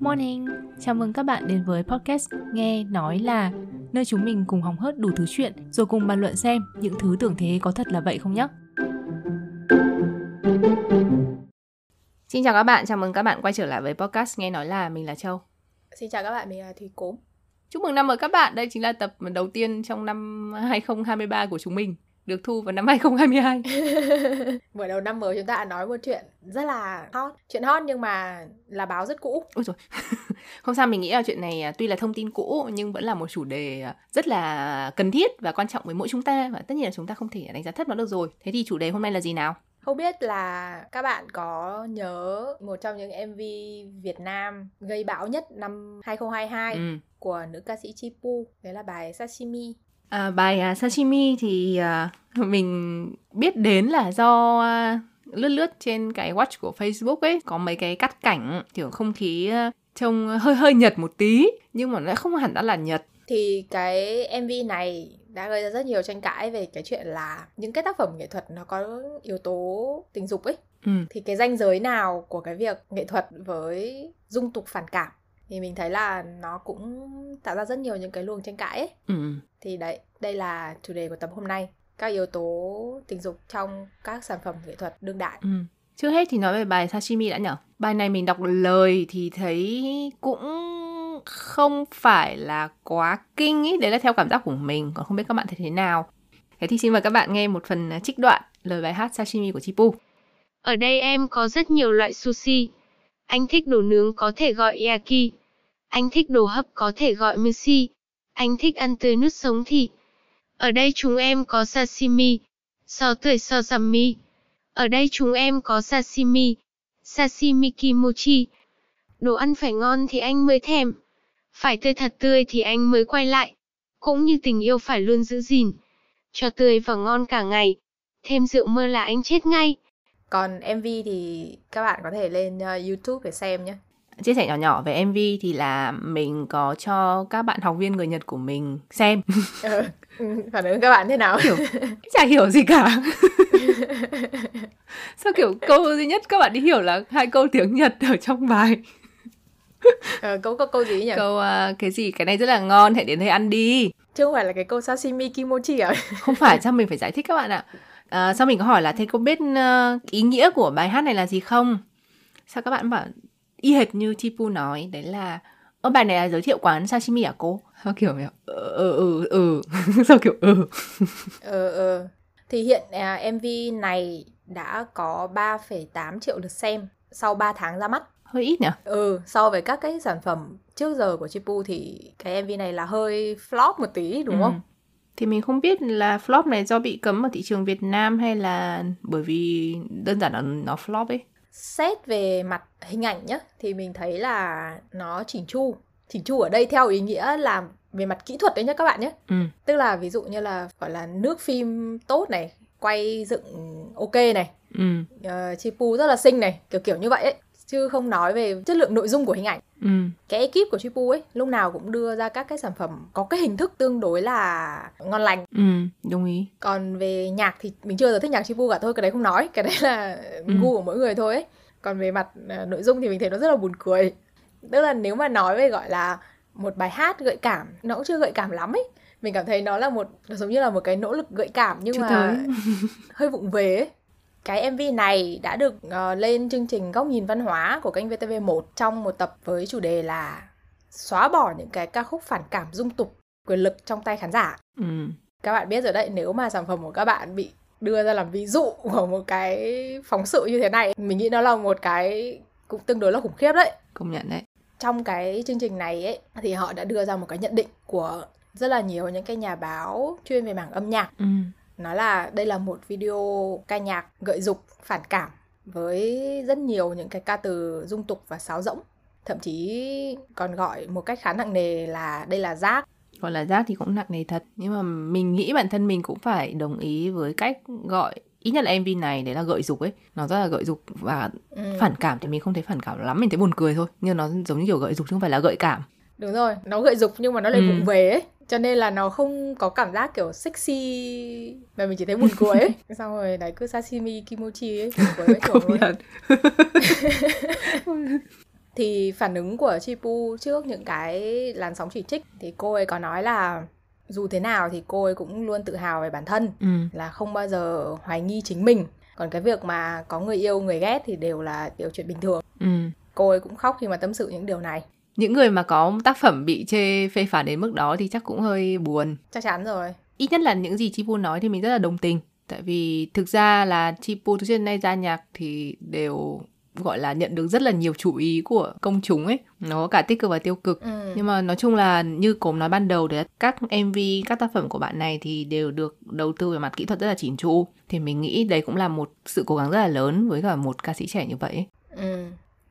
Morning, chào mừng các bạn đến với podcast Nghe Nói Là Nơi chúng mình cùng hóng hớt đủ thứ chuyện Rồi cùng bàn luận xem những thứ tưởng thế có thật là vậy không nhé Xin chào các bạn, chào mừng các bạn quay trở lại với podcast Nghe Nói Là. Mình là Châu. Xin chào các bạn, mình là Thùy Cốm. Chúc mừng năm mới các bạn, đây chính là tập đầu tiên trong năm 2023 của chúng mình được thu vào năm 2022. Buổi đầu năm mới chúng ta đã nói một chuyện rất là hot. Chuyện hot nhưng mà là báo rất cũ. Ôi rồi. Không sao, mình nghĩ là chuyện này à, tuy là thông tin cũ nhưng vẫn là một chủ đề à, rất là cần thiết và quan trọng với mỗi chúng ta và tất nhiên là chúng ta không thể đánh giá thấp nó được rồi. Thế thì chủ đề hôm nay là gì nào? Không biết là các bạn có nhớ một trong những MV Việt Nam gây bão nhất năm 2022 ừ. của nữ ca sĩ Chipu, đấy là bài Sashimi. À, bài uh, Sashimi thì uh, mình biết đến là do uh, lướt lướt trên cái watch của Facebook ấy. Có mấy cái cắt cảnh kiểu không khí uh, trông hơi hơi nhật một tí nhưng mà nó không hẳn đã là nhật. Thì cái MV này đã gây ra rất nhiều tranh cãi về cái chuyện là những cái tác phẩm nghệ thuật nó có yếu tố tình dục ấy. Ừ. thì cái ranh giới nào của cái việc nghệ thuật với dung tục phản cảm thì mình thấy là nó cũng tạo ra rất nhiều những cái luồng tranh cãi ấy. Ừ. Thì đấy, đây là chủ đề của tập hôm nay. Các yếu tố tình dục trong các sản phẩm nghệ thuật đương đại. Ừ. Trước hết thì nói về bài Sashimi đã nhở. Bài này mình đọc lời thì thấy cũng không phải là quá kinh ý. Đấy là theo cảm giác của mình. Còn không biết các bạn thấy thế nào. Thế thì xin mời các bạn nghe một phần trích đoạn lời bài hát Sashimi của Chipu. Ở đây em có rất nhiều loại sushi. Anh thích đồ nướng có thể gọi yaki. Anh thích đồ hấp có thể gọi mushi. Anh thích ăn tươi nước sống thì. Ở đây chúng em có sashimi, sò tươi sosami. Ở đây chúng em có sashimi, sashimi kimochi. Đồ ăn phải ngon thì anh mới thèm. Phải tươi thật tươi thì anh mới quay lại. Cũng như tình yêu phải luôn giữ gìn. Cho tươi và ngon cả ngày. Thêm rượu mơ là anh chết ngay. Còn MV thì các bạn có thể lên uh, YouTube để xem nhé. Chia sẻ nhỏ nhỏ về MV thì là mình có cho các bạn học viên người Nhật của mình xem. Ừ, ừ, phản ứng các bạn thế nào? Kiểu, chả hiểu gì cả. Sao kiểu câu duy nhất các bạn đi hiểu là hai câu tiếng Nhật ở trong bài. Ờ, câu có câu gì nhỉ? Câu uh, cái gì cái này rất là ngon, hãy đến đây ăn đi. Chứ không phải là cái câu sashimi kimochi à? không phải, sao mình phải giải thích các bạn ạ. À, sau mình có hỏi là thế có biết uh, ý nghĩa của bài hát này là gì không? Sao các bạn bảo y hệt như Chipu nói đấy là Ơ bài này là giới thiệu quán sashimi à cô? Sao kiểu ừ ừ ừ ừ Sao kiểu ừ Ừ ừ Thì hiện à, MV này đã có 3,8 triệu lượt xem sau 3 tháng ra mắt Hơi ít nhỉ? Ừ, so với các cái sản phẩm trước giờ của Chipu thì cái MV này là hơi flop một tí đúng ừ. không? Thì mình không biết là flop này do bị cấm ở thị trường Việt Nam hay là bởi vì đơn giản là nó flop ấy. Xét về mặt hình ảnh nhá thì mình thấy là nó chỉnh chu. Chỉnh chu ở đây theo ý nghĩa là về mặt kỹ thuật đấy nhá các bạn nhé. Ừ. Tức là ví dụ như là gọi là nước phim tốt này, quay dựng ok này. Ừ. Uh, Chipu rất là xinh này, kiểu kiểu như vậy ấy chứ không nói về chất lượng nội dung của hình ảnh. Ừ. cái ekip của Chipu ấy lúc nào cũng đưa ra các cái sản phẩm có cái hình thức tương đối là ngon lành. Ừ đồng ý. Còn về nhạc thì mình chưa giờ thích nhạc Chipu cả thôi cái đấy không nói cái đấy là ừ. gu của mỗi người thôi ấy. Còn về mặt uh, nội dung thì mình thấy nó rất là buồn cười. Tức là nếu mà nói về gọi là một bài hát gợi cảm nó cũng chưa gợi cảm lắm ấy. Mình cảm thấy nó là một nó giống như là một cái nỗ lực gợi cảm nhưng Chút mà hơi vụng về ấy cái MV này đã được uh, lên chương trình Góc nhìn văn hóa của kênh VTV1 trong một tập với chủ đề là xóa bỏ những cái ca khúc phản cảm dung tục quyền lực trong tay khán giả. Ừ. Các bạn biết rồi đấy, nếu mà sản phẩm của các bạn bị đưa ra làm ví dụ của một cái phóng sự như thế này, mình nghĩ nó là một cái cũng tương đối là khủng khiếp đấy. Công nhận đấy. Trong cái chương trình này ấy thì họ đã đưa ra một cái nhận định của rất là nhiều những cái nhà báo chuyên về mảng âm nhạc. Ừ nó là đây là một video ca nhạc gợi dục phản cảm với rất nhiều những cái ca từ dung tục và sáo rỗng. Thậm chí còn gọi một cách khá nặng nề là đây là rác gọi là rác thì cũng nặng nề thật. Nhưng mà mình nghĩ bản thân mình cũng phải đồng ý với cách gọi ít nhất là mv này đấy là gợi dục ấy. Nó rất là gợi dục và ừ. phản cảm thì mình không thấy phản cảm lắm mình thấy buồn cười thôi. Nhưng nó giống như kiểu gợi dục chứ không phải là gợi cảm đúng rồi nó gợi dục nhưng mà nó lại ừ. vụng về ấy cho nên là nó không có cảm giác kiểu sexy mà mình chỉ thấy buồn cười ấy xong rồi đấy cứ sashimi kimochi ấy buồn cười ấy nhận. thì phản ứng của Chipu trước những cái làn sóng chỉ trích thì cô ấy có nói là dù thế nào thì cô ấy cũng luôn tự hào về bản thân ừ. là không bao giờ hoài nghi chính mình còn cái việc mà có người yêu người ghét thì đều là điều chuyện bình thường ừ. cô ấy cũng khóc khi mà tâm sự những điều này những người mà có tác phẩm bị chê phê phán đến mức đó thì chắc cũng hơi buồn. Chắc chắn rồi. Ít nhất là những gì Chipu nói thì mình rất là đồng tình. Tại vì thực ra là Chipu từ trước đến nay ra nhạc thì đều gọi là nhận được rất là nhiều chú ý của công chúng ấy. Nó cả tích cực và tiêu cực. Ừ. nhưng mà nói chung là như cốm nói ban đầu đấy các mv các tác phẩm của bạn này thì đều được đầu tư về mặt kỹ thuật rất là chỉn chu. Thì mình nghĩ đấy cũng là một sự cố gắng rất là lớn với cả một ca sĩ trẻ như vậy ừ.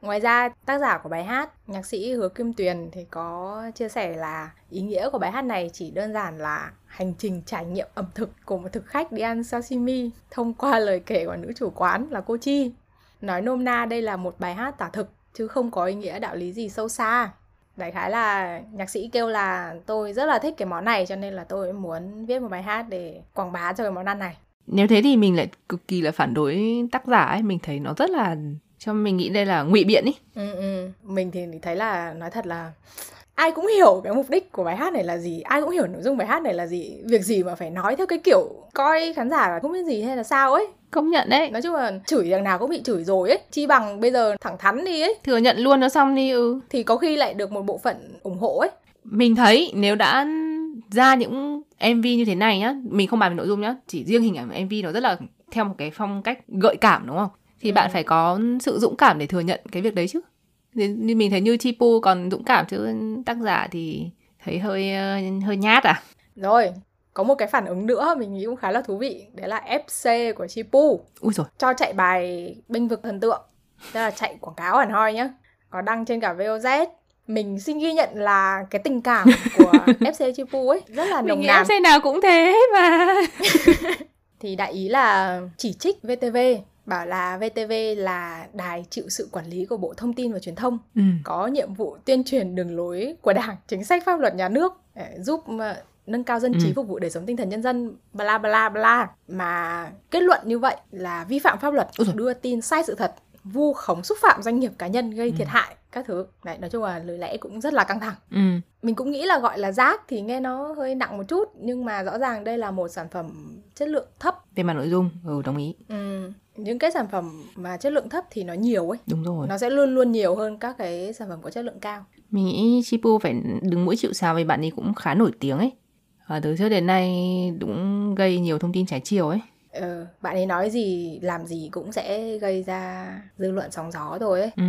Ngoài ra, tác giả của bài hát, nhạc sĩ Hứa Kim Tuyền thì có chia sẻ là ý nghĩa của bài hát này chỉ đơn giản là hành trình trải nghiệm ẩm thực của một thực khách đi ăn sashimi thông qua lời kể của nữ chủ quán là cô Chi. Nói nôm na đây là một bài hát tả thực chứ không có ý nghĩa đạo lý gì sâu xa. Đại khái là nhạc sĩ kêu là tôi rất là thích cái món này cho nên là tôi muốn viết một bài hát để quảng bá cho cái món ăn này. Nếu thế thì mình lại cực kỳ là phản đối tác giả ấy, mình thấy nó rất là cho mình nghĩ đây là ngụy biện ý. Ừ, ừ. Mình thì thấy là nói thật là ai cũng hiểu cái mục đích của bài hát này là gì ai cũng hiểu nội dung bài hát này là gì việc gì mà phải nói theo cái kiểu coi khán giả là không biết gì hay là sao ấy. Công nhận đấy. Nói chung là chửi đằng nào cũng bị chửi rồi ấy chi bằng bây giờ thẳng thắn đi ấy. Thừa nhận luôn nó xong đi ừ. Thì có khi lại được một bộ phận ủng hộ ấy. Mình thấy nếu đã ra những mv như thế này nhá mình không bàn về nội dung nhá chỉ riêng hình ảnh mv nó rất là theo một cái phong cách gợi cảm đúng không thì ừ. bạn phải có sự dũng cảm để thừa nhận cái việc đấy chứ. Nên mình thấy như Chipu còn dũng cảm chứ tác giả thì thấy hơi hơi nhát à? Rồi có một cái phản ứng nữa mình nghĩ cũng khá là thú vị đấy là FC của Chipu. Ui rồi. cho chạy bài binh vực thần tượng tức là chạy quảng cáo hẳn hoi nhá. Có đăng trên cả VOZ mình xin ghi nhận là cái tình cảm của FC Chipu ấy rất là nồng nàn. FC nào cũng thế mà. Thì đại ý là chỉ trích VTV bảo là VTV là đài chịu sự quản lý của Bộ Thông tin và Truyền thông, ừ. có nhiệm vụ tuyên truyền đường lối của Đảng, chính sách pháp luật nhà nước để giúp ờ, nâng cao dân trí ừ. phục vụ đời sống tinh thần nhân dân bla bla bla mà kết luận như vậy là vi phạm pháp luật đưa tin sai sự thật vu khống xúc phạm doanh nghiệp cá nhân gây ừ. thiệt hại các thứ này nói chung là lời lẽ cũng rất là căng thẳng ừ. mình cũng nghĩ là gọi là rác thì nghe nó hơi nặng một chút nhưng mà rõ ràng đây là một sản phẩm chất lượng thấp về mặt nội dung ừ đồng ý ừ. Những cái sản phẩm mà chất lượng thấp thì nó nhiều ấy. Đúng rồi. Nó sẽ luôn luôn nhiều hơn các cái sản phẩm có chất lượng cao. Mình nghĩ Chipu phải đứng mũi chịu sao vì bạn ấy cũng khá nổi tiếng ấy. Và từ trước đến nay cũng gây nhiều thông tin trái chiều ấy. Ừ, bạn ấy nói gì làm gì cũng sẽ gây ra dư luận sóng gió thôi ấy. Ừ.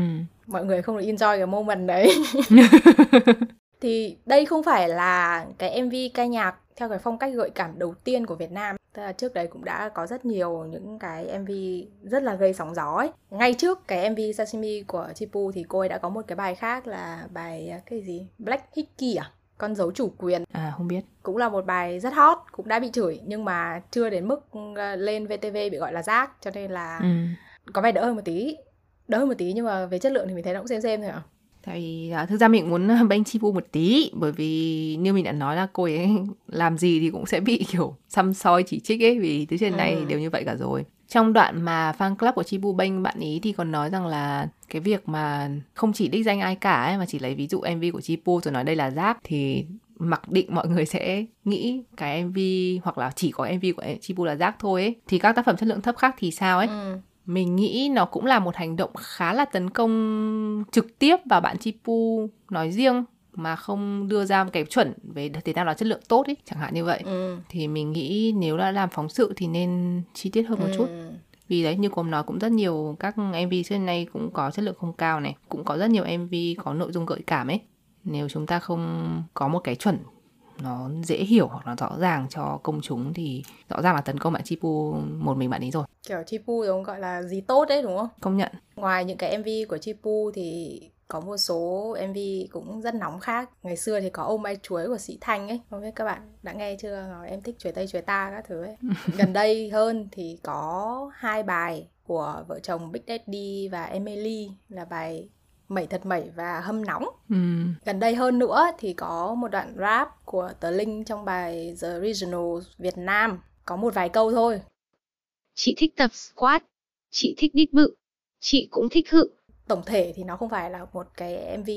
mọi người không được enjoy cái moment đấy. Thì đây không phải là cái mv ca nhạc theo cái phong cách gợi cảm đầu tiên của Việt Nam Tức là trước đấy cũng đã có rất nhiều những cái MV rất là gây sóng gió ấy Ngay trước cái MV Sashimi của Chipu thì cô ấy đã có một cái bài khác là bài cái gì? Black Hickey à? con dấu chủ quyền à không biết cũng là một bài rất hot cũng đã bị chửi nhưng mà chưa đến mức ờ, lên VTV bị gọi là rác cho nên là ừ. có vẻ đỡ hơn một tí đỡ hơn một tí nhưng mà về chất lượng thì mình thấy nó cũng xem xem thôi ạ tại vì à, thực ra mình muốn banh Chipu một tí bởi vì như mình đã nói là cô ấy làm gì thì cũng sẽ bị kiểu xăm soi chỉ trích ấy vì từ trên này ừ. đều như vậy cả rồi trong đoạn mà fan club của Chibu Banh bạn ý thì còn nói rằng là cái việc mà không chỉ đích danh ai cả ấy, mà chỉ lấy ví dụ MV của Chibu rồi nói đây là rap thì mặc định mọi người sẽ nghĩ cái MV hoặc là chỉ có MV của Chibu là rác thôi ấy thì các tác phẩm chất lượng thấp khác thì sao ấy ừ. Mình nghĩ nó cũng là một hành động khá là tấn công trực tiếp vào bạn Chipu nói riêng mà không đưa ra một cái chuẩn về thể thao là chất lượng tốt ấy chẳng hạn như vậy ừ. thì mình nghĩ nếu đã làm phóng sự thì nên chi tiết hơn một ừ. chút vì đấy như cũng nói cũng rất nhiều các MV trước nay cũng có chất lượng không cao này cũng có rất nhiều MV có nội dung gợi cảm ấy nếu chúng ta không có một cái chuẩn nó dễ hiểu hoặc là rõ ràng cho công chúng thì rõ ràng là tấn công bạn Chipu một mình bạn ấy rồi. Kiểu Chipu giống gọi là gì tốt đấy đúng không? Công nhận. Ngoài những cái MV của Chipu thì có một số MV cũng rất nóng khác. Ngày xưa thì có ông mai chuối của sĩ thanh ấy. Không biết các bạn đã nghe chưa? Nói em thích chuối tây chuối ta các thứ ấy. Gần đây hơn thì có hai bài của vợ chồng Big Daddy và Emily là bài mẩy thật mẩy và hâm nóng ừ. gần đây hơn nữa thì có một đoạn rap của tờ linh trong bài The Regional Việt Nam có một vài câu thôi chị thích tập squat chị thích đít bự chị cũng thích hự tổng thể thì nó không phải là một cái MV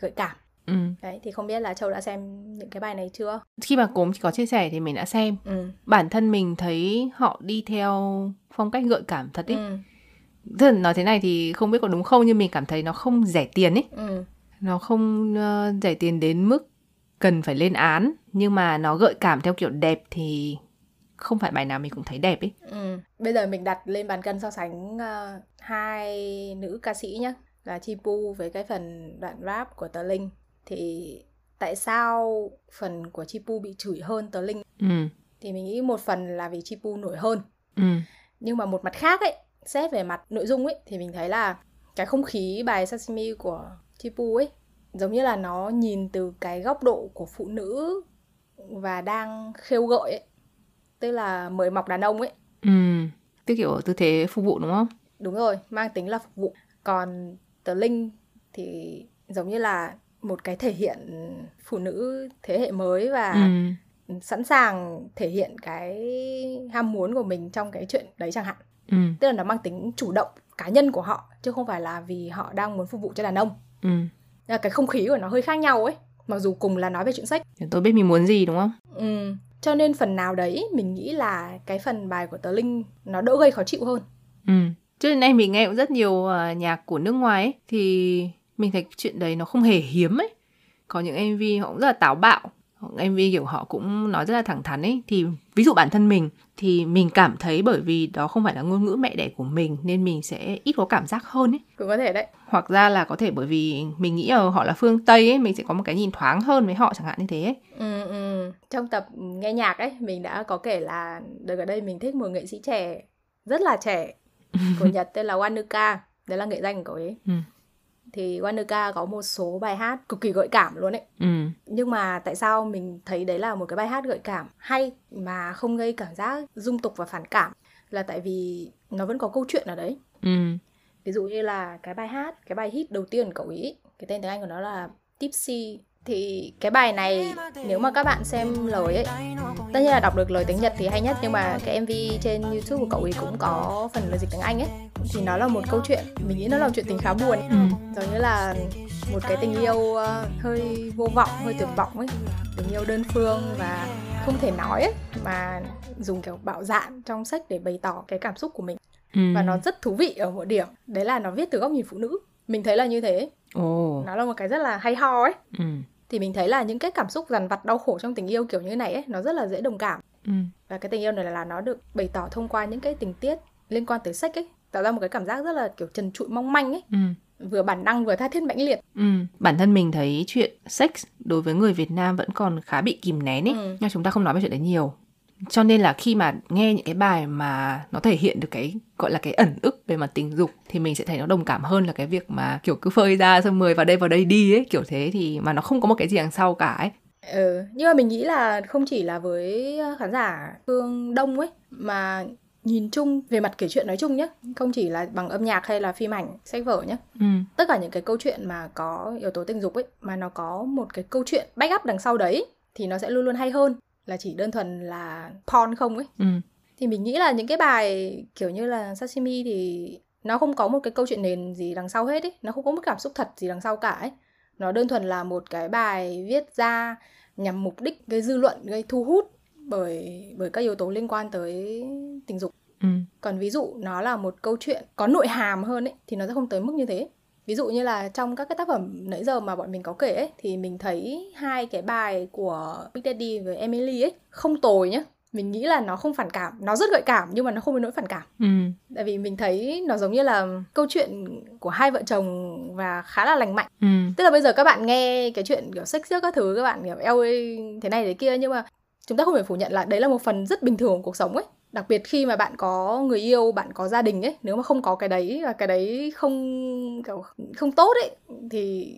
gợi cảm ừ. đấy thì không biết là châu đã xem những cái bài này chưa khi mà cốm có chia sẻ thì mình đã xem ừ. bản thân mình thấy họ đi theo phong cách gợi cảm thật ý Ừ. Là nói thế này thì không biết có đúng không nhưng mình cảm thấy nó không rẻ tiền ấy. Ừ. nó không ờ, rẻ tiền đến mức cần phải lên án nhưng mà nó gợi cảm theo kiểu đẹp thì không phải bài nào mình cũng thấy đẹp ấy. Ừ. Bây giờ mình đặt lên bàn cân so sánh ờ, hai nữ ca sĩ nhé là Chi Pu với cái phần đoạn rap của Tờ Linh. Thì tại sao phần của Chi Pu bị chửi hơn Tờ Linh? Ừ. Thì mình nghĩ một phần là vì Chi Pu nổi hơn. Ừ. Nhưng mà một mặt khác ấy xét về mặt nội dung ấy thì mình thấy là cái không khí bài Sashimi của Chi Pu ấy giống như là nó nhìn từ cái góc độ của phụ nữ và đang khêu gợi ấy tức là mời mọc đàn ông ấy. Ừ tức kiểu tư thế phục vụ đúng không? Đúng rồi mang tính là phục vụ. Còn tờ linh thì giống như là một cái thể hiện phụ nữ thế hệ mới và ừ. sẵn sàng thể hiện cái ham muốn của mình trong cái chuyện đấy chẳng hạn ừ tức là nó mang tính chủ động cá nhân của họ chứ không phải là vì họ đang muốn phục vụ cho đàn ông ừ là cái không khí của nó hơi khác nhau ấy mặc dù cùng là nói về chuyện sách tôi biết mình muốn gì đúng không ừ. cho nên phần nào đấy mình nghĩ là cái phần bài của tờ linh nó đỡ gây khó chịu hơn Ừ. Trước đến nay mình nghe cũng rất nhiều ờ, nhạc của nước ngoài ấy, thì mình thấy chuyện đấy nó không hề hiếm ấy. Có những MV họ cũng rất là táo bạo. MV kiểu họ cũng nói rất là thẳng thắn ấy. Thì ví dụ bản thân mình thì mình cảm thấy bởi vì đó không phải là ngôn ngữ mẹ đẻ của mình nên mình sẽ ít có cảm giác hơn ấy. cũng có thể đấy Hoặc ra là có thể bởi vì mình nghĩ là họ là phương Tây ấy, mình sẽ có một cái nhìn thoáng hơn với họ chẳng hạn như thế ấy. Ừ, ừ. Trong tập nghe nhạc ấy, mình đã có kể là đợt ở đây mình thích một nghệ sĩ trẻ rất là trẻ của Nhật tên là Wanuka, đấy là nghệ danh của ấy. Ừ. Thì Wanuka có một số bài hát cực kỳ gợi cảm luôn ấy. Ừ. Nhưng mà tại sao mình thấy đấy là một cái bài hát gợi cảm hay mà không gây cảm giác dung tục và phản cảm là tại vì nó vẫn có câu chuyện ở đấy. Ừ. Ví dụ như là cái bài hát, cái bài hit đầu tiên của cậu ấy, cái tên tiếng Anh của nó là Tipsy. Thì cái bài này nếu mà các bạn xem lời ấy, tất nhiên là đọc được lời tiếng Nhật thì hay nhất nhưng mà cái MV trên YouTube của cậu ấy cũng có phần lời dịch tiếng Anh ấy. Thì nó là một câu chuyện, mình nghĩ nó là một chuyện tình khá buồn ấy. Ừ. Giống như là một cái tình yêu ờ, hơi vô vọng, hơi tuyệt vọng ấy Tình yêu đơn phương và không thể nói ấy Mà dùng kiểu bạo dạn trong sách để bày tỏ cái cảm xúc của mình Ừ. Và nó rất thú vị ở một điểm Đấy là nó viết từ góc nhìn phụ nữ Mình thấy là như thế Ồ. Nó là một cái rất là hay ho ấy Ừ. Thì mình thấy là những cái cảm xúc dằn vặt đau khổ trong tình yêu kiểu như này ấy Nó rất là dễ đồng cảm Ừ. Và cái tình yêu này là nó được bày tỏ thông qua những cái tình tiết liên quan tới sách ấy Tạo ra một cái cảm giác rất là kiểu trần trụi mong manh ấy Ừ. Vừa bản năng vừa tha thiết mãnh liệt Ừ. Bản thân mình thấy chuyện sex đối với người Việt Nam vẫn còn khá bị kìm nén ấy, Ừ. nhưng chúng ta không nói về chuyện đấy nhiều. Cho nên là khi mà nghe những cái bài mà nó thể hiện được cái gọi là cái ẩn ức về mặt tình dục thì mình sẽ thấy nó đồng cảm hơn là cái việc mà kiểu cứ phơi ra xong mời vào đây vào đây đi ấy kiểu thế thì mà nó không có một cái gì đằng sau cả ấy. Ừ, nhưng mà mình nghĩ là không chỉ là với khán giả phương Đông ấy mà nhìn chung về mặt kể chuyện nói chung nhé không chỉ là bằng âm nhạc hay là phim ảnh sách vở nhé Ừ. tất cả những cái câu chuyện mà có yếu tố tình dục ấy mà nó có một cái câu chuyện back up đằng sau đấy thì nó sẽ luôn luôn hay hơn là chỉ đơn thuần là porn không ấy Ừ. thì mình nghĩ là những cái bài kiểu như là sashimi thì nó không có một cái câu chuyện nền gì đằng sau hết ấy nó không có một cảm xúc thật gì đằng sau cả ấy nó đơn thuần là một cái bài viết ra nhằm mục đích gây dư luận gây thu hút bởi bởi các yếu tố liên quan tới tình dục Ừ. còn ví dụ nó là một câu chuyện có nội hàm hơn ấy thì nó sẽ không tới mức như thế ví dụ như là trong các cái tác phẩm nãy giờ mà bọn mình có kể ấy thì mình thấy hai cái bài của Big Daddy với Emily ấy không tồi nhá mình nghĩ là nó không phản cảm nó rất gợi cảm nhưng mà nó không đến nỗi phản cảm Ừ. tại vì mình thấy nó giống như là câu chuyện của hai vợ chồng và khá là lành mạnh Ừ. tức là bây giờ các bạn nghe cái chuyện kiểu sex trước các thứ các bạn kiểu eo thế này thế kia nhưng mà chúng ta không thể phủ nhận là đấy là một phần rất bình thường của cuộc sống ấy đặc biệt khi mà bạn có người yêu bạn có gia đình ấy nếu mà không có cái đấy và cái đấy không kiểu không tốt ấy thì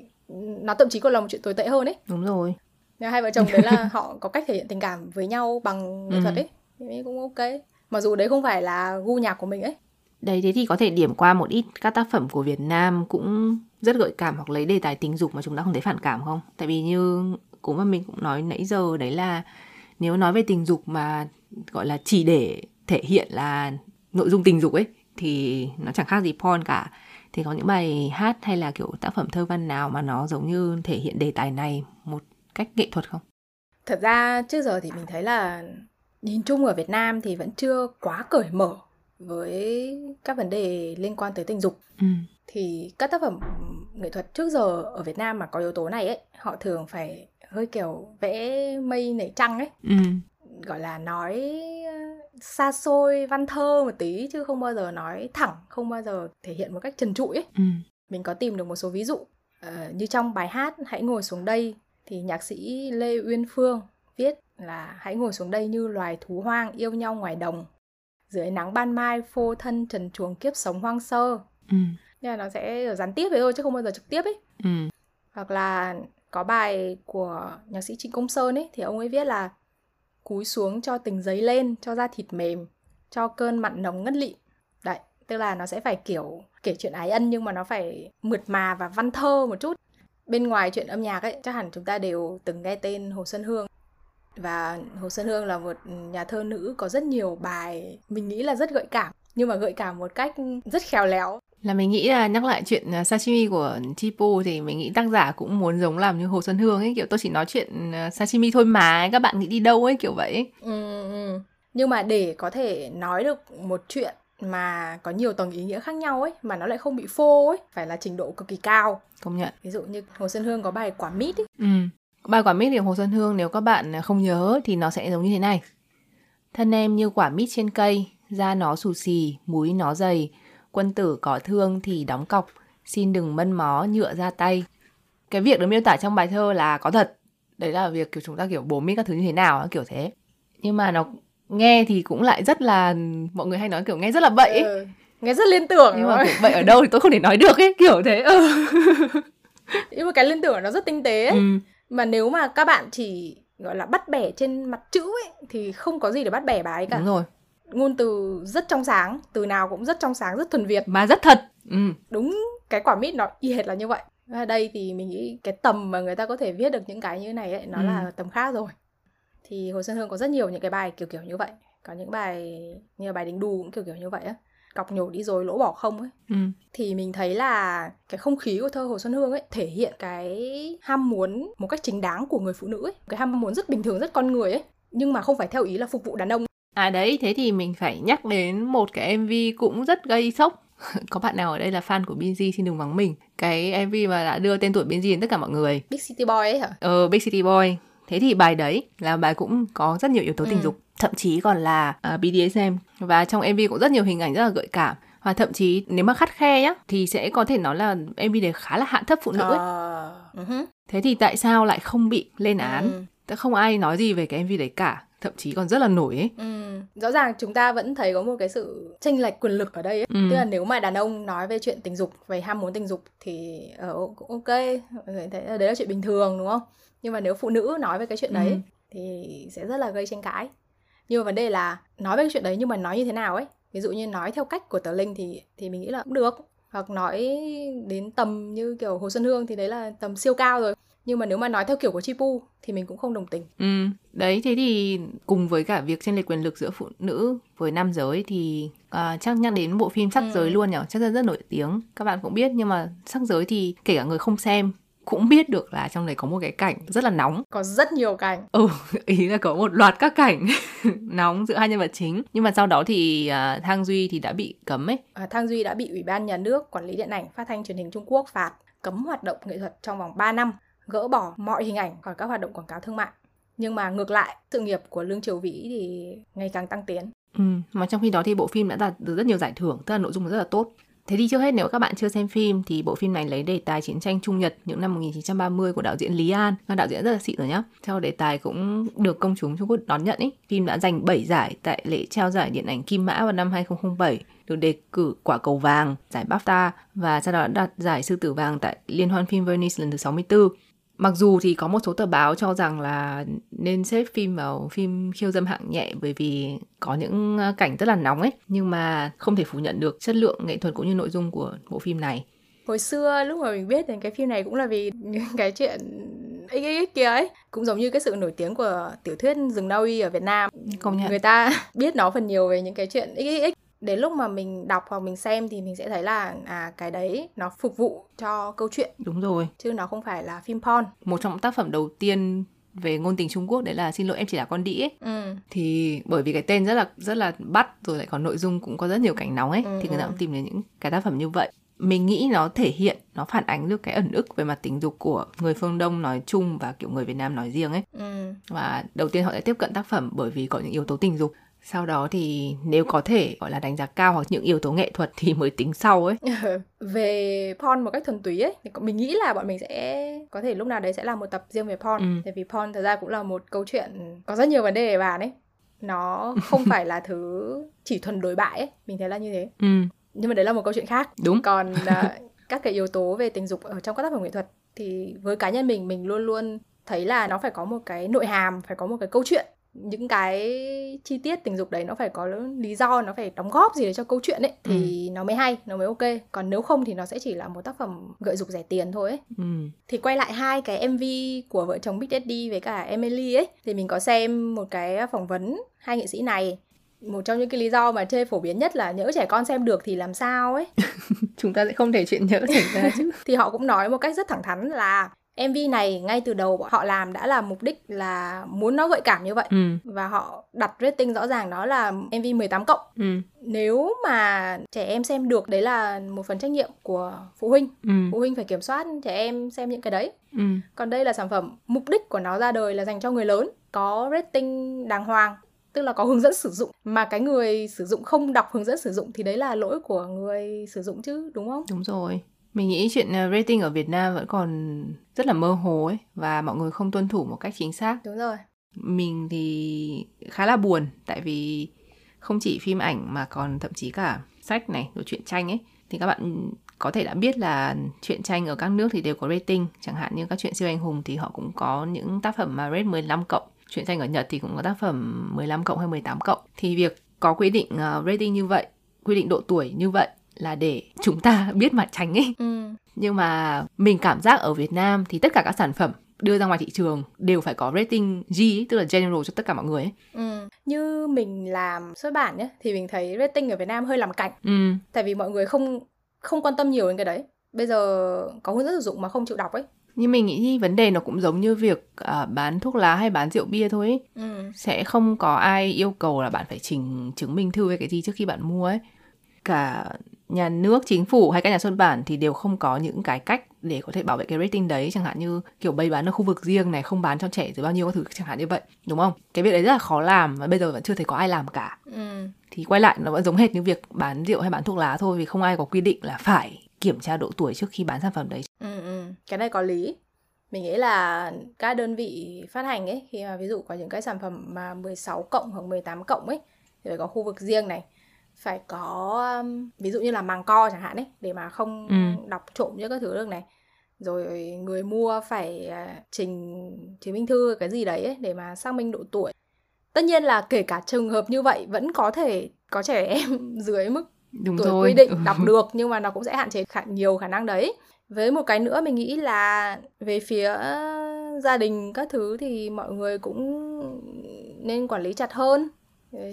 nó thậm chí còn là một chuyện tồi tệ hơn ấy Đúng rồi. Nếu hai vợ chồng đấy là họ có cách thể hiện tình cảm với nhau bằng nghệ Ừ. thuật ấy thì cũng ok mặc dù đấy không phải là gu nhạc của mình ấy Đấy thế thì có thể điểm qua một ít các tác phẩm của Việt Nam cũng rất gợi cảm hoặc lấy đề tài tình dục mà chúng ta không thấy phản cảm không? Tại vì như cũng mà mình cũng nói nãy giờ đấy là nếu nói về tình dục mà gọi là chỉ để thể hiện là nội dung tình dục ấy thì nó chẳng khác gì porn cả. thì có những bài hát hay là kiểu tác phẩm thơ văn nào mà nó giống như thể hiện đề tài này một cách nghệ thuật không? Thật ra trước giờ thì mình thấy là nhìn chung ở Việt Nam thì vẫn chưa quá cởi mở với các vấn đề liên quan tới tình dục. Ừ. Thì các tác phẩm nghệ thuật trước giờ ở Việt Nam mà có yếu tố này ấy, họ thường phải hơi kiểu vẽ mây nảy trăng ấy, Ừ. gọi là nói ờ, xa xôi văn thơ một tí chứ không bao giờ nói thẳng, không bao giờ thể hiện một cách trần trụi ấy. Ừ. Mình có tìm được một số ví dụ Ờ, như trong bài hát Hãy ngồi xuống đây thì nhạc sĩ Lê Uyên Phương viết là hãy ngồi xuống đây như loài thú hoang yêu nhau ngoài đồng dưới nắng ban mai phô thân trần truồng kiếp sống hoang sơ Ừ. nên là nó sẽ gián tiếp thế thôi chứ không bao giờ trực tiếp ấy Ừ. hoặc là có bài của nhạc sĩ Trịnh Công Sơn ấy thì ông ấy viết là cúi xuống cho tình giấy lên, cho da thịt mềm, cho cơn mặn nồng ngất lịm đấy, tức là nó sẽ phải kiểu, kể chuyện ái ân nhưng mà nó phải mượt mà và văn thơ một chút. Bên ngoài chuyện âm nhạc ấy, chắc hẳn chúng ta đều từng nghe tên Hồ Xuân Hương. Và Hồ Xuân Hương là một nhà thơ nữ có rất nhiều bài mình nghĩ là rất gợi cảm, nhưng mà gợi cảm một cách rất khéo léo. Là mình nghĩ là nhắc lại chuyện à, sashimi của Chipo thì mình nghĩ tác giả cũng muốn giống làm như Hồ Xuân Hương ấy, kiểu tôi chỉ nói chuyện à, sashimi thôi mà, các bạn nghĩ đi đâu ấy kiểu vậy. ấy. Ừ, ừ. Nhưng mà để có thể nói được một chuyện mà có nhiều tầng ý nghĩa khác nhau ấy mà nó lại không bị phô ấy phải là trình độ cực kỳ cao Công nhận. ví dụ như hồ xuân hương có bài quả mít ấy Ừ. Bài quả mít thì Hồ Xuân Hương nếu các bạn không nhớ thì nó sẽ giống như thế này. Thân em như quả mít trên cây, da nó xù xì, múi nó dày. Quân tử có thương thì đóng cọc, xin đừng mân mó nhựa ra tay. Cái việc được miêu tả trong bài thơ là có thật. Đấy là việc kiểu chúng ta kiểu bổ mít các thứ như thế nào, kiểu thế. Nhưng mà nó nghe thì cũng lại rất là mọi người hay nói kiểu nghe rất là bậy ấy. ừ. nghe rất liên tưởng Nhưng mà bậy ở đâu thì tôi không thể nói được ấy, kiểu thế. Ừ. nhưng mà cái liên tưởng nó rất tinh tế ấy. ừ. mà nếu mà các bạn chỉ gọi là bắt bẻ trên mặt chữ ấy thì không có gì để bắt bẻ bài ấy cả Đúng rồi. Ngôn từ rất trong sáng từ nào cũng rất trong sáng rất thuần việt Mà rất thật. Ừ. đúng cái quả mít nó y hệt là như vậy ở đây thì mình nghĩ cái tầm mà người ta có thể viết được những cái như này ấy nó Ừ. là tầm khác rồi thì hồ xuân hương có rất nhiều những cái bài kiểu kiểu như vậy có những bài như là bài đính đù cũng kiểu kiểu như vậy á cọc nhổ đi rồi lỗ bỏ không ấy Ừ. thì mình thấy là cái không khí của thơ Hồ Xuân Hương ấy thể hiện cái ham muốn một cách chính đáng của người phụ nữ ấy, cái ham muốn rất bình thường rất con người ấy, nhưng mà không phải theo ý là phục vụ đàn ông. À đấy, thế thì mình phải nhắc đến một cái MV cũng rất gây sốc. Có bạn nào ở đây là fan của Binz xin đừng vắng mình. Cái MV mà đã đưa tên tuổi Binz đến tất cả mọi người. Big City Boy ấy hả? Ờ, Big City Boy. Thế thì bài đấy là bài cũng có rất nhiều yếu tố tình Ừ. dục. Thậm chí còn là uh, BDSM. Và trong MV cũng rất nhiều hình ảnh rất là gợi cảm. Và thậm chí nếu mà khắt khe nhá thì sẽ có thể nói là MV đấy khá là hạ thấp phụ nữ ấy. Uh-huh. Thế thì tại sao lại không bị lên án? Ừ. Không ai nói gì về cái MV đấy cả. Thậm chí còn rất là nổi ấy. Ừ. Rõ ràng chúng ta vẫn thấy có một cái sự chênh lệch quyền lực ở đây ấy. Ừ. Tức là nếu mà đàn ông nói về chuyện tình dục, về ham muốn tình dục thì ờ, cũng ok, người thấy đấy là chuyện bình thường đúng không? Nhưng mà nếu phụ nữ nói về cái chuyện đấy Ừ. thì sẽ rất là gây tranh cãi. Nhưng mà vấn đề là nói về cái chuyện đấy nhưng mà nói như thế nào ấy. Ví dụ như nói theo cách của Tờ Linh thì thì mình nghĩ là cũng được. Hoặc nói đến tầm như kiểu Hồ Xuân Hương thì đấy là tầm siêu cao rồi. Nhưng mà nếu mà nói theo kiểu của Chipu thì mình cũng không đồng tình. Ừ, đấy thế thì cùng với cả việc chênh lệch quyền lực giữa phụ nữ với nam giới thì à, chắc nhắc đến bộ phim sắc Ừ. giới luôn nhỉ, chắc là rất nổi tiếng. Các bạn cũng biết nhưng mà sắc giới thì kể cả người không xem cũng biết được là trong đấy có một cái cảnh rất là nóng. Có rất nhiều cảnh. Ừ, ý là có một loạt các cảnh nóng giữa hai nhân vật chính. Nhưng mà sau đó thì à, Thang Duy thì đã bị cấm ấy. À, Thang Duy đã bị Ủy ban Nhà nước Quản lý Điện ảnh Phát thanh Truyền hình Trung Quốc phạt cấm hoạt động nghệ thuật trong vòng 3 năm, gỡ bỏ mọi hình ảnh khỏi các hoạt động quảng cáo thương mại. Nhưng mà ngược lại, sự nghiệp của Lương Triều Vĩ thì ngày càng tăng tiến. Ừ, mà trong khi đó thì bộ phim đã đạt được rất nhiều giải thưởng, tức là nội dung rất là tốt. Thế thì trước hết nếu các bạn chưa xem phim thì bộ phim này lấy đề tài chiến tranh Trung Nhật những năm 1930 của đạo diễn Lý An, là đạo diễn rất là xịn rồi nhá. Theo đề tài cũng được công chúng Trung Quốc đón nhận ấy. Phim đã giành 7 giải tại lễ trao giải điện ảnh Kim Mã vào năm 2007, được đề cử quả cầu vàng, giải BAFTA và sau đó đã đạt giải sư tử vàng tại Liên hoan phim Venice lần thứ 64. Mặc dù thì có một số tờ báo cho rằng là nên xếp phim vào phim khiêu dâm hạng nhẹ bởi vì có những ờ, cảnh rất là nóng ấy, nhưng mà không thể phủ nhận được chất lượng nghệ thuật cũng như nội dung của bộ phim này. Hồi xưa lúc mà mình biết đến cái phim này cũng là vì cái chuyện XX kia ấy. Cũng giống như cái sự nổi tiếng của tiểu thuyết rừng Na Uy ở Việt Nam. Công nhận. Người ta biết nó phần nhiều về những cái chuyện XX đến lúc mà mình đọc hoặc mình xem thì mình sẽ thấy là à cái đấy nó phục vụ cho câu chuyện đúng rồi chứ nó không phải là phim porn một trong những tác phẩm đầu tiên về ngôn tình Trung Quốc đấy là xin lỗi em chỉ là con đĩ ấy. ừ. thì bởi vì cái tên rất là rất là bắt rồi lại còn nội dung cũng có rất nhiều cảnh nóng ấy Ừ, thì người ta ừ. cũng tìm đến những cái tác phẩm như vậy mình nghĩ nó thể hiện nó phản ánh được cái ẩn ức về mặt tình dục của người phương Đông nói chung và kiểu người Việt Nam nói riêng ấy Ừ. và đầu tiên họ sẽ tiếp cận tác phẩm bởi vì có những yếu tố tình dục sau đó thì nếu có thể gọi là đánh giá cao hoặc những yếu tố nghệ thuật thì mới tính sau ấy. Về porn một cách thuần túy ấy thì mình nghĩ là bọn mình sẽ có thể lúc nào đấy sẽ làm một tập riêng về porn Ừ. tại vì porn thật ra cũng là một câu chuyện có rất nhiều vấn đề để bàn ấy. Nó không phải là thứ chỉ thuần đối bại ấy mình thấy là như thế. Ừ. Nhưng mà đấy là một câu chuyện khác. Đúng. Còn à, các cái yếu tố về tình dục ở trong các tác phẩm nghệ thuật thì với cá nhân mình mình luôn luôn thấy là nó phải có một cái nội hàm phải có một cái câu chuyện những cái chi tiết tình dục đấy nó phải có lý do nó phải đóng góp gì để cho câu chuyện ấy thì nó mới hay nó mới ok. Còn nếu không thì nó sẽ chỉ là một tác phẩm gợi dục rẻ tiền thôi ấy. Ừ. Thì quay lại hai cái MV của vợ chồng Big Daddy với cả Emily ấy thì mình có xem một cái phỏng vấn hai nghệ sĩ này. Một trong những cái lý do mà chê phổ biến nhất là nhỡ trẻ con xem được thì làm sao ấy. Chúng ta sẽ không thể chuyện nhỡ xảy ra chứ. Thì họ cũng nói một cách rất thẳng thắn là MV này ngay từ đầu họ làm đã là mục đích là muốn nó gợi cảm như vậy ừ và họ đặt rating rõ ràng đó là MV 18 cộng. ừ Nếu mà trẻ em xem được đấy là một phần trách nhiệm của phụ huynh. ừ Phụ huynh phải kiểm soát trẻ em xem những cái đấy. ừ Còn đây là sản phẩm mục đích của nó ra đời là dành cho người lớn, có rating đàng hoàng, tức là có hướng dẫn sử dụng mà cái người sử dụng không đọc hướng dẫn sử dụng thì đấy là lỗi của người sử dụng chứ, đúng không? Đúng rồi. Mình nghĩ chuyện ờ, rating ở Việt Nam vẫn còn rất là mơ hồ ấy và mọi người không tuân thủ một cách chính xác. Đúng rồi. Mình thì khá là buồn tại vì không chỉ phim ảnh mà còn thậm chí cả sách này rồi truyện tranh ấy thì các bạn có thể đã biết là truyện tranh ở các nước thì đều có rating, chẳng hạn như các truyện siêu anh hùng thì họ cũng có những tác phẩm mà rate 15 cộng. Truyện tranh ở Nhật thì cũng có tác phẩm 15 cộng hay 18 cộng. Thì việc có quy định ờ, rating như vậy, quy định độ tuổi như vậy là để chúng ta biết mà tránh ấy Ừ. nhưng mà mình cảm giác ở Việt Nam thì tất cả các sản phẩm đưa ra ngoài thị trường đều phải có rating G ấy, tức là general cho tất cả mọi người ấy. Ừ. Như mình làm xuất bản nhé thì mình thấy rating ở Việt Nam hơi làm cảnh Ừ, tại vì mọi người không không quan tâm nhiều đến cái đấy. Bây giờ có hướng dẫn sử dụng mà không chịu đọc ấy. nhưng mình nghĩ vấn đề nó cũng giống như việc à, bán thuốc lá hay bán rượu bia thôi ấy. Ừ. Sẽ không có ai yêu cầu là bạn phải trình chứng minh thư hay cái gì trước khi bạn mua ấy. Cả nhà nước, chính phủ hay các nhà xuất bản thì đều không có những cái cách để có thể bảo vệ cái rating đấy chẳng hạn như kiểu bày bán ở khu vực riêng này không bán cho trẻ dưới bao nhiêu các thứ chẳng hạn như vậy đúng không cái việc đấy rất là khó làm và bây giờ vẫn chưa thấy có ai làm cả Ừ. thì quay lại nó vẫn giống hệt như việc bán rượu hay bán thuốc lá thôi vì không ai có quy định là phải kiểm tra độ tuổi trước khi bán sản phẩm đấy Ừ, ừ. Cái này có lý. Mình nghĩ là các đơn vị phát hành ấy khi mà ví dụ có những cái sản phẩm mà 16 cộng hoặc 18 cộng ấy thì phải có khu vực riêng này phải có um, ví dụ như là màng co chẳng hạn ấy để mà không Ừ. đọc trộm những các thứ được này. Rồi người mua phải à, trình chứng minh thư cái gì đấy ấy, để mà xác minh độ tuổi. Tất nhiên là kể cả trường hợp như vậy vẫn có thể có trẻ em dưới mức đúng tuổi rồi. quy định Ừ. đọc được nhưng mà nó cũng sẽ hạn chế khả, nhiều khả năng đấy. Với một cái nữa mình nghĩ là về phía gia đình các thứ thì mọi người cũng nên quản lý chặt hơn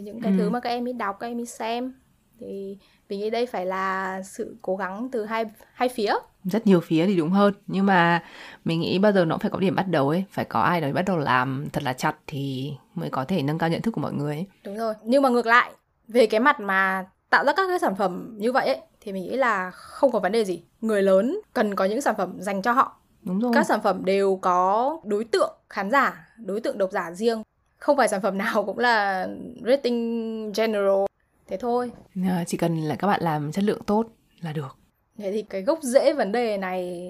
những cái Ừ. thứ mà các em ấy đọc các em ấy xem. Thì mình nghĩ đây phải là sự cố gắng từ hai hai phía. Rất nhiều phía thì đúng hơn. Nhưng mà mình nghĩ bao giờ nó phải có điểm bắt đầu ấy. Phải có ai đấy bắt đầu làm thật là chặt thì mới có thể nâng cao nhận thức của mọi người ấy. đúng rồi. Nhưng mà ngược lại về cái mặt mà tạo ra các cái sản phẩm như vậy ấy thì mình nghĩ là không có vấn đề gì. Người lớn cần có những sản phẩm dành cho họ. Đúng rồi. Các sản phẩm đều có đối tượng khán giả đối tượng độc giả riêng không phải sản phẩm nào cũng là rating general. Thế thôi. À, chỉ cần là các bạn làm chất lượng tốt là được. Thế thì cái gốc rễ vấn đề này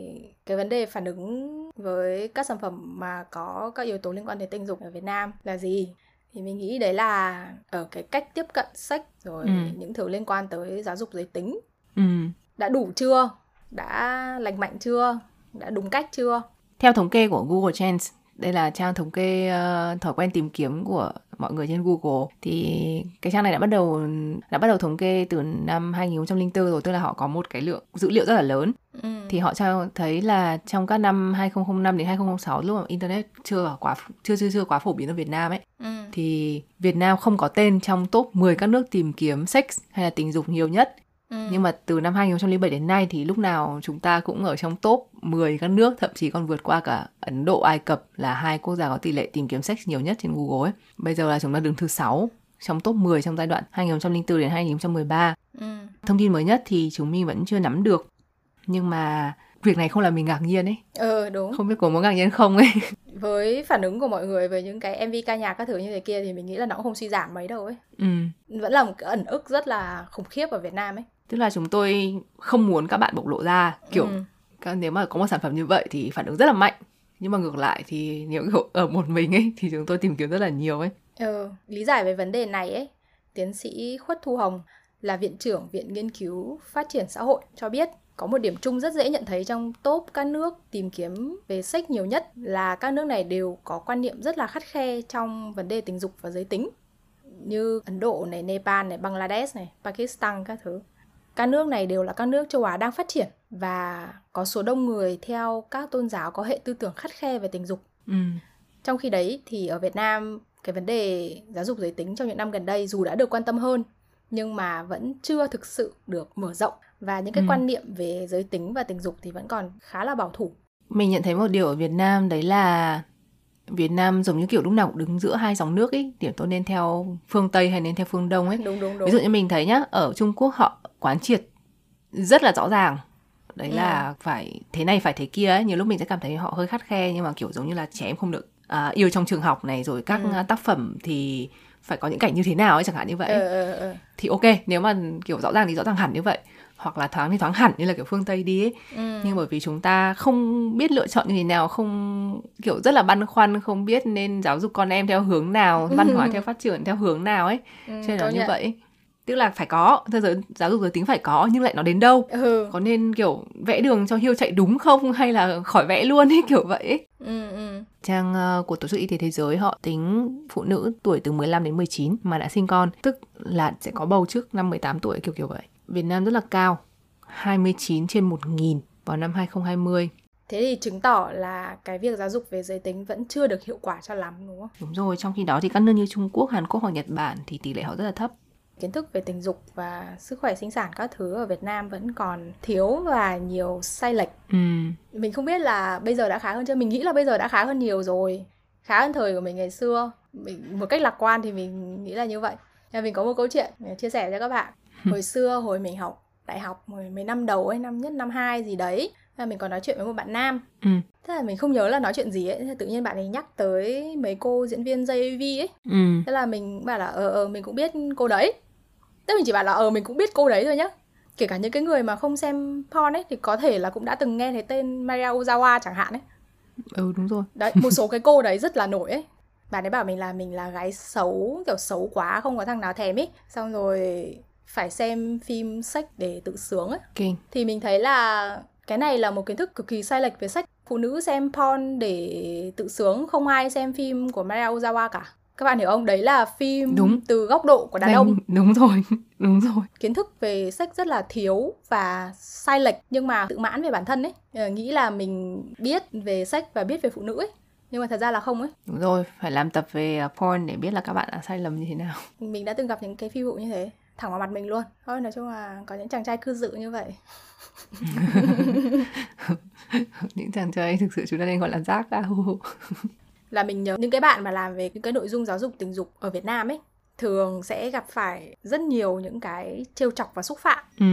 cái vấn đề phản ứng với các sản phẩm mà có các yếu tố liên quan đến tình dục ở Việt Nam là gì? Thì mình nghĩ đấy là ở cái cách tiếp cận sách rồi Ừ. những thứ liên quan tới giáo dục giới tính. Ừ. đã đủ chưa? Đã lành mạnh chưa? Đã đúng cách chưa? Theo thống kê của Google Trends đây là trang thống kê ờ, thói quen tìm kiếm của mọi người trên Google thì cái trang này đã bắt đầu đã bắt đầu thống kê từ năm 2004 rồi tức là họ có một cái lượng dữ liệu rất là lớn ừ. thì họ cho thấy là trong các năm 2005 đến 2006 lúc mà internet chưa quá chưa chưa chưa quá phổ biến ở Việt Nam ấy ừ. thì Việt Nam không có tên trong top 10 các nước tìm kiếm sex hay là tình dục nhiều nhất. Ừ. Nhưng mà từ năm 2007 đến nay thì lúc nào chúng ta cũng ở trong top 10 các nước, thậm chí còn vượt qua cả Ấn Độ, Ai Cập là hai quốc gia có tỷ lệ tìm kiếm sex nhiều nhất trên Google ấy. Bây giờ là chúng ta đứng thứ 6 trong top 10 trong giai đoạn 2004 đến 2013. Ừ. Thông tin mới nhất thì chúng mình vẫn chưa nắm được. Nhưng mà việc này không làm mình ngạc nhiên ấy. ừ đúng Không biết có muốn ngạc nhiên không ấy. với phản ứng của mọi người về những cái MV ca nhạc các thứ như thế kia thì mình nghĩ là nó cũng không suy giảm mấy đâu ấy Ừ. vẫn là một cái ẩn ức rất là khủng khiếp ở Việt Nam ấy Tức là chúng tôi không muốn các bạn bộc lộ ra kiểu ừ các nếu mà có một sản phẩm như vậy thì phản ứng rất là mạnh nhưng mà ngược lại thì nếu kiểu ở một mình ấy thì chúng tôi tìm kiếm rất là nhiều ấy ừ. lý giải về vấn đề này ấy tiến sĩ Khuất Thu Hồng là viện trưởng viện nghiên cứu phát triển xã hội cho biết có một điểm chung rất dễ nhận thấy trong top các nước tìm kiếm về sách nhiều nhất là các nước này đều có quan niệm rất là khắt khe trong vấn đề tình dục và giới tính như Ấn Độ này, Nepal này, Bangladesh này, Pakistan các thứ. Các nước này đều là các nước châu Á đang phát triển và có số đông người theo các tôn giáo có hệ tư tưởng khắt khe về tình dục. ừ. Trong khi đấy thì ở Việt Nam cái vấn đề giáo dục giới tính trong những năm gần đây dù đã được quan tâm hơn nhưng mà vẫn chưa thực sự được mở rộng và những cái Ừ. quan niệm về giới tính và tình dục thì vẫn còn khá là bảo thủ. mình nhận thấy một điều ở Việt Nam đấy là Việt Nam giống như kiểu lúc nào cũng đứng giữa hai dòng nước ấy điểm tôi nên theo phương Tây hay nên theo phương Đông ấy Đúng đúng đúng. ví dụ như mình thấy nhá ở Trung Quốc họ quán triệt rất là rõ ràng đấy Ừ. là phải thế này phải thế kia ấy nhiều lúc mình sẽ cảm thấy họ hơi khắt khe nhưng mà kiểu giống như là trẻ em không được à, yêu trong trường học này rồi các Ừ. tác phẩm thì phải có những cảnh như thế nào ấy chẳng hạn như vậy Ờ, ờ, ờ. thì ok nếu mà kiểu rõ ràng thì rõ ràng hẳn như vậy hoặc là thoáng thì thoáng hẳn như là kiểu phương Tây đi ấy Ừ. nhưng bởi vì chúng ta không biết lựa chọn như thế nào không kiểu rất là băn khoăn không biết nên giáo dục con em theo hướng nào văn hóa theo phát triển theo hướng nào ấy Ừ, cho nên là như nhận. vậy tức là phải có thế giới giáo dục giới tính phải có nhưng lại nó đến đâu Ừ. có nên kiểu vẽ đường cho hiêu chạy đúng không hay là khỏi vẽ luôn ấy kiểu vậy ấy. Ừ, ừ. Trang ờ, của Tổ chức Y tế Thế giới họ tính phụ nữ tuổi từ 15 đến 19 mà đã sinh con, tức là sẽ có bầu trước năm 18 tuổi kiểu kiểu vậy. Việt Nam rất là cao, 29 trên 1.000 vào năm 2020. Thế thì chứng tỏ là cái việc giáo dục về giới tính vẫn chưa được hiệu quả cho lắm đúng không? Đúng rồi, trong khi đó thì các nước như Trung Quốc, Hàn Quốc hoặc Nhật Bản thì tỷ lệ họ rất là thấp. Kiến thức về tình dục và sức khỏe sinh sản các thứ ở Việt Nam vẫn còn thiếu và nhiều sai lệch. Ừ, Mình không biết là bây giờ đã khá hơn chưa? Mình nghĩ là bây giờ đã khá hơn nhiều rồi. Khá hơn thời của mình ngày xưa. Mình một cách lạc quan thì mình nghĩ là như vậy. Mình có một câu chuyện để chia sẻ cho các bạn. Hồi xưa hồi mình học đại học hồi mấy năm đầu ấy, năm nhất năm hai gì đấy, là mình còn nói chuyện với một bạn nam. ừ, Thế là mình không nhớ là nói chuyện gì ấy, thế tự nhiên bạn ấy nhắc tới mấy cô diễn viên JV ấy. ừ, Thế là mình bảo là ờ ờ mình cũng biết cô đấy. Tức mình chỉ bảo là ờ mình cũng biết cô đấy thôi nhá. Kể cả những cái người mà không xem porn ấy thì có thể là cũng đã từng nghe thấy tên Maria Ozawa chẳng hạn ấy. ừ đúng rồi. Đấy, một số cái cô đấy rất là nổi ấy. Bạn ấy bảo mình là mình là gái xấu, kiểu xấu quá, không có thằng nào thèm ấy. Xong rồi phải xem phim sách để tự sướng ấy. Kinh. Thì mình thấy là cái này là một kiến thức cực kỳ sai lệch về sách. Phụ nữ xem porn để tự sướng, không ai xem phim của Maria Ozawa cả. Các bạn hiểu không? Đấy là phim Đúng. từ góc độ của đàn Dành- ông. Đúng rồi, đúng rồi. Kiến thức về sách rất là thiếu và sai lệch nhưng mà tự mãn về bản thân ấy. Ờ, Nghĩ là mình biết về sách và biết về phụ nữ ấy. Nhưng mà thật ra là không ấy. Đúng rồi, phải làm tập về uh, porn để biết là các bạn đã sai lầm như thế nào. Mình đã từng gặp những cái phi vụ như thế. Thẳng vào mặt mình luôn. Thôi nói chung là có những chàng trai cư dự như vậy. Những chàng trai thực sự chúng ta nên gọi là rác à. là mình nhớ những cái bạn mà làm về những cái nội dung giáo dục tình dục ở Việt Nam ấy thường sẽ gặp phải rất nhiều những cái trêu chọc và xúc phạm ừ,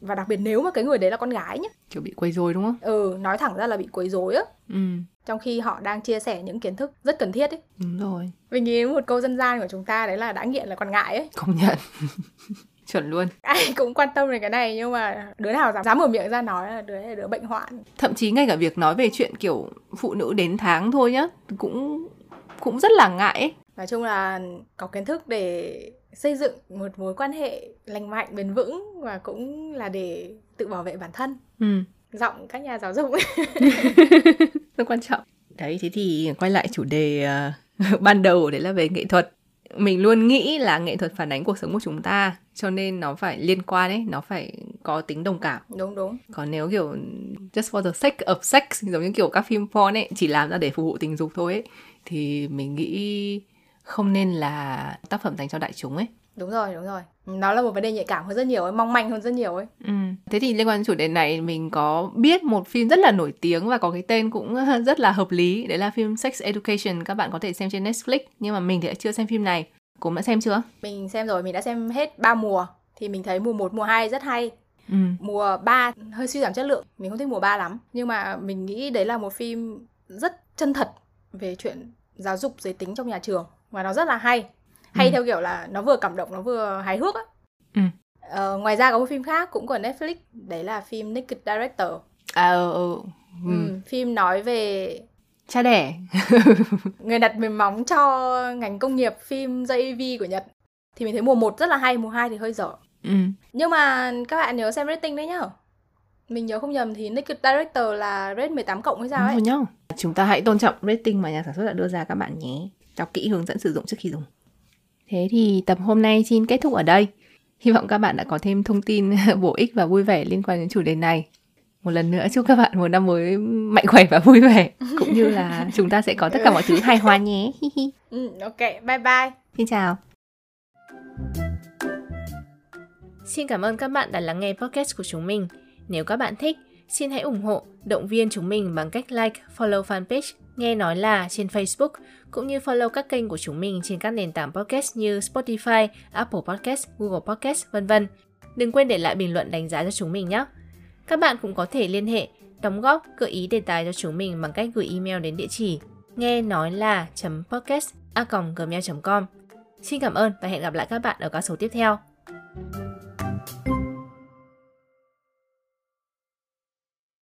và đặc biệt nếu mà cái người đấy là con gái nhé kiểu bị quấy rối đúng không? ừ nói thẳng ra là bị quấy rối á Ừ, trong khi họ đang chia sẻ những kiến thức rất cần thiết ấy đúng rồi. mình nghĩ đến một câu dân gian của chúng ta đấy là đã nghiện là còn ngại ấy Công nhận. Chuẩn luôn. ai cũng quan tâm đến cái này nhưng mà đứa nào dám dám mở miệng ra nói là đứa này là đứa bệnh hoạn Thậm chí ngay cả việc nói về chuyện kiểu phụ nữ đến tháng thôi nhá, cũng cũng rất là ngại ấy. nói chung là có kiến thức để xây dựng một mối quan hệ lành mạnh bền vững và cũng là để tự bảo vệ bản thân Ừ. giọng các nhà giáo dục rất quan trọng. Đấy thế thì quay lại chủ đề ờ, ban đầu đấy là về nghệ thuật. Mình luôn nghĩ là nghệ thuật phản ánh cuộc sống của chúng ta cho nên nó phải liên quan ấy nó phải có tính đồng cảm. Đúng đúng. Còn nếu kiểu just for the sake of sex giống như kiểu các phim porn ấy chỉ làm ra để phục vụ tình dục thôi ấy thì mình nghĩ không nên là tác phẩm dành cho đại chúng ấy đúng rồi đúng rồi. Nó là một vấn đề nhạy cảm hơn rất nhiều ấy mong manh hơn rất nhiều ấy. Ừ. thế thì liên quan đến chủ đề này mình có biết một phim rất là nổi tiếng và có cái tên cũng rất là hợp lý. Đấy là phim Sex Education các bạn có thể xem trên Netflix nhưng mà mình thì chưa xem phim này. Cũng đã xem chưa? Mình xem rồi mình đã xem hết ba mùa. Thì mình thấy mùa 1, mùa 2 rất hay. Ừ. mùa 3 hơi suy giảm chất lượng mình không thích mùa 3 lắm. Nhưng mà mình nghĩ đấy là một phim rất chân thật về chuyện giáo dục giới tính trong nhà trường. Và nó rất là hay hay ừ. theo kiểu là nó vừa cảm động nó vừa hài hước á ừ. ờ, ngoài ra có một phim khác cũng của Netflix đấy là phim Naked Director à ừ, ừ. Ừ. Ừ, phim nói về cha đẻ người đặt mềm móng cho ngành công nghiệp phim JV của Nhật thì mình thấy mùa 1 rất là hay mùa 2 thì hơi dở ừ. nhưng mà các bạn nhớ xem rating đấy nhá mình nhớ không nhầm thì Naked Director là rate 18 cộng hay sao ấy nhá. chúng ta hãy tôn trọng rating mà nhà sản xuất đã đưa ra các bạn nhé đọc kỹ hướng dẫn sử dụng trước khi dùng Thế thì tập hôm nay xin kết thúc ở đây. Hy vọng các bạn đã có thêm thông tin bổ ích và vui vẻ liên quan đến chủ đề này. Một lần nữa chúc các bạn một năm mới mạnh khỏe và vui vẻ cũng như là chúng ta sẽ có tất cả mọi thứ hài hòa nhé. ừ, ok, bye bye. Xin chào. Xin cảm ơn các bạn đã lắng nghe podcast của chúng mình. Nếu các bạn thích, xin hãy ủng hộ, động viên chúng mình bằng cách like, follow fanpage Nghe nói là trên Facebook, cũng như follow các kênh của chúng mình trên các nền tảng podcast như Spotify, Apple Podcast, Google Podcast, vân vân. Đừng quên để lại bình luận đánh giá cho chúng mình nhé. Các bạn cũng có thể liên hệ, đóng góp, gợi ý đề tài cho chúng mình bằng cách gửi email đến địa chỉ nghe nói là podcast a gmail.com. Xin cảm ơn và hẹn gặp lại các bạn ở các số tiếp theo.